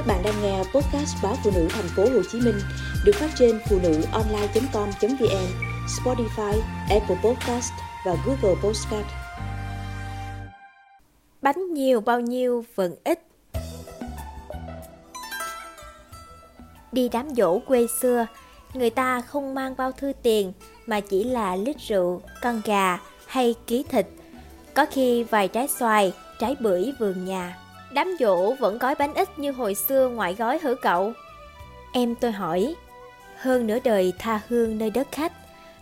Các bạn đang nghe podcast báo phụ nữ thành phố Hồ Chí Minh được phát trên phụ nữ online.com.vn, Spotify, Apple Podcast và Google Podcast. Bánh nhiều bao nhiêu vẫn ít. Đi đám dỗ quê xưa, người ta không mang bao thư tiền mà chỉ là lít rượu, con gà hay ký thịt. Có khi vài trái xoài, trái bưởi vườn nhà. Đám dỗ vẫn gói bánh ít như hồi xưa ngoại gói hử cậu? Em tôi hỏi. Hơn nửa đời tha hương nơi đất khách,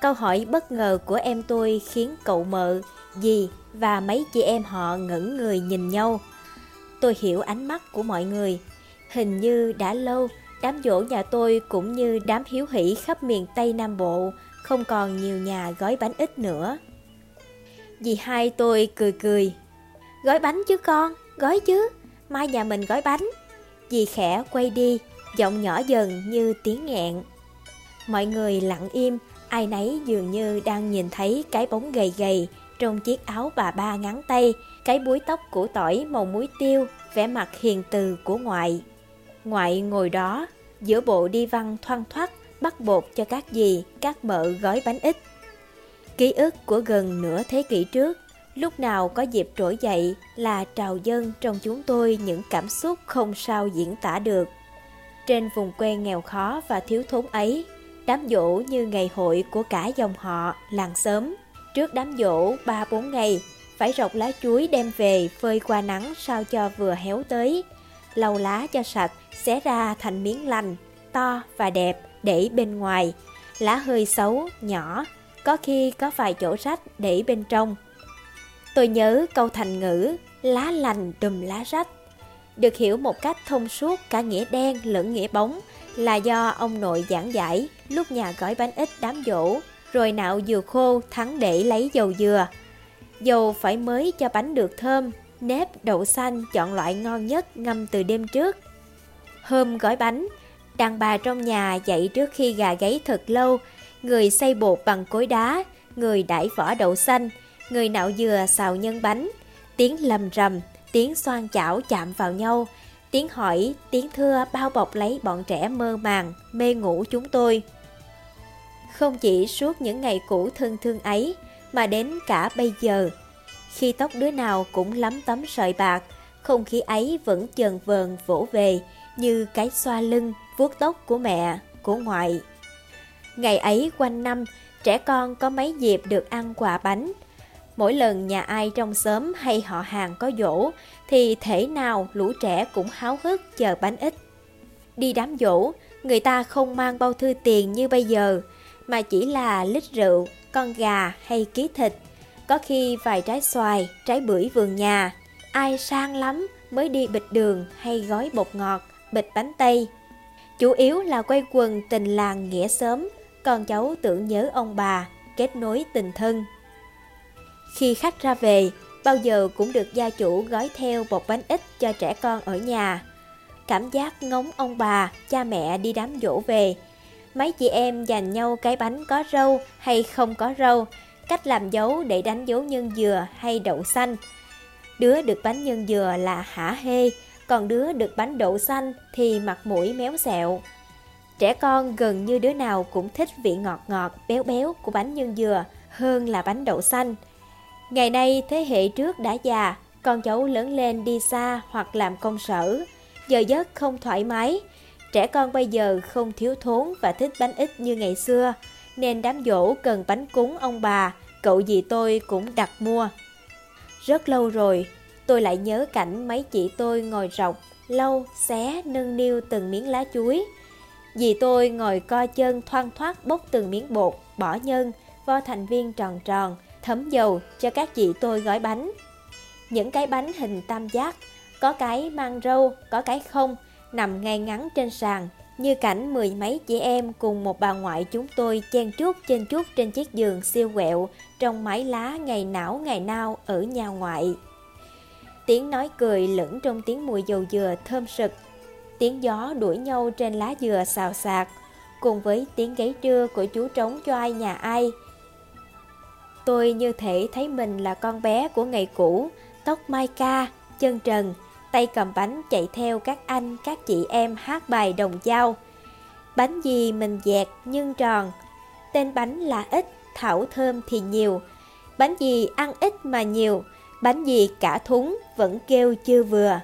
câu hỏi bất ngờ của em tôi khiến cậu mợ, dì và mấy chị em họ ngẩn người nhìn nhau. Tôi hiểu ánh mắt của mọi người. Hình như đã lâu, đám dỗ nhà tôi cũng như đám hiếu hỷ khắp miền Tây Nam Bộ, không còn nhiều nhà gói bánh ít nữa. Dì hai tôi cười cười. Gói bánh chứ con, gói chứ mai nhà mình gói bánh. Dì khẽ quay đi, giọng nhỏ dần như tiếng nghẹn. Mọi người lặng im, ai nấy dường như đang nhìn thấy cái bóng gầy gầy trong chiếc áo bà ba ngắn tay, cái búi tóc củ tỏi màu muối tiêu, vẻ mặt hiền từ của ngoại. Ngoại ngồi đó, giữa bộ đi văn thoăn thoắt, bắt bột cho các dì, các mợ gói bánh ít. Ký ức của gần nửa thế kỷ trước Lúc nào có dịp trỗi dậy là trào dân trong chúng tôi những cảm xúc không sao diễn tả được. Trên vùng quê nghèo khó và thiếu thốn ấy, đám dỗ như ngày hội của cả dòng họ, làng xóm. Trước đám dỗ 3-4 ngày, phải rọc lá chuối đem về phơi qua nắng sao cho vừa héo tới. Lau lá cho sạch, xé ra thành miếng lành, to và đẹp để bên ngoài. Lá hơi xấu, nhỏ, có khi có vài chỗ rách để bên trong Tôi nhớ câu thành ngữ lá lành đùm lá rách được hiểu một cách thông suốt cả nghĩa đen lẫn nghĩa bóng là do ông nội giảng giải lúc nhà gói bánh ít đám dỗ rồi nạo dừa khô thắng để lấy dầu dừa. Dầu phải mới cho bánh được thơm, nếp, đậu xanh chọn loại ngon nhất ngâm từ đêm trước. Hôm gói bánh, đàn bà trong nhà dậy trước khi gà gáy thật lâu, người xây bột bằng cối đá, người đãi vỏ đậu xanh, người nạo dừa xào nhân bánh, tiếng lầm rầm, tiếng xoan chảo chạm vào nhau, tiếng hỏi, tiếng thưa bao bọc lấy bọn trẻ mơ màng, mê ngủ chúng tôi. Không chỉ suốt những ngày cũ thân thương ấy, mà đến cả bây giờ, khi tóc đứa nào cũng lắm tấm sợi bạc, không khí ấy vẫn chờn vờn vỗ về như cái xoa lưng, vuốt tóc của mẹ, của ngoại. Ngày ấy quanh năm, trẻ con có mấy dịp được ăn quà bánh, Mỗi lần nhà ai trong xóm hay họ hàng có dỗ thì thể nào lũ trẻ cũng háo hức chờ bánh ít. Đi đám dỗ, người ta không mang bao thư tiền như bây giờ, mà chỉ là lít rượu, con gà hay ký thịt. Có khi vài trái xoài, trái bưởi vườn nhà. Ai sang lắm mới đi bịch đường hay gói bột ngọt, bịch bánh tây. Chủ yếu là quay quần tình làng nghĩa sớm, con cháu tưởng nhớ ông bà, kết nối tình thân. Khi khách ra về, bao giờ cũng được gia chủ gói theo bột bánh ít cho trẻ con ở nhà. Cảm giác ngóng ông bà, cha mẹ đi đám dỗ về. Mấy chị em dành nhau cái bánh có râu hay không có râu cách làm dấu để đánh dấu nhân dừa hay đậu xanh. Đứa được bánh nhân dừa là hả hê, còn đứa được bánh đậu xanh thì mặt mũi méo xẹo. Trẻ con gần như đứa nào cũng thích vị ngọt ngọt, béo béo của bánh nhân dừa hơn là bánh đậu xanh. Ngày nay thế hệ trước đã già, con cháu lớn lên đi xa hoặc làm công sở, giờ giấc không thoải mái. Trẻ con bây giờ không thiếu thốn và thích bánh ít như ngày xưa, nên đám dỗ cần bánh cúng ông bà, cậu dì tôi cũng đặt mua. Rất lâu rồi, tôi lại nhớ cảnh mấy chị tôi ngồi rọc, lâu, xé, nâng niu từng miếng lá chuối. Dì tôi ngồi co chân thoang thoát bốc từng miếng bột, bỏ nhân, vo thành viên tròn tròn, thấm dầu cho các chị tôi gói bánh. Những cái bánh hình tam giác, có cái mang râu, có cái không, nằm ngay ngắn trên sàn, như cảnh mười mấy chị em cùng một bà ngoại chúng tôi chen chúc trên chúc trên chiếc giường siêu quẹo trong mái lá ngày não ngày nao ở nhà ngoại. Tiếng nói cười lẫn trong tiếng mùi dầu dừa thơm sực, tiếng gió đuổi nhau trên lá dừa xào xạc, cùng với tiếng gáy trưa của chú trống cho ai nhà ai, Tôi như thể thấy mình là con bé của ngày cũ, tóc mai ca, chân trần, tay cầm bánh chạy theo các anh, các chị em hát bài đồng dao. Bánh gì mình dẹt nhưng tròn, tên bánh là ít, thảo thơm thì nhiều. Bánh gì ăn ít mà nhiều, bánh gì cả thúng vẫn kêu chưa vừa.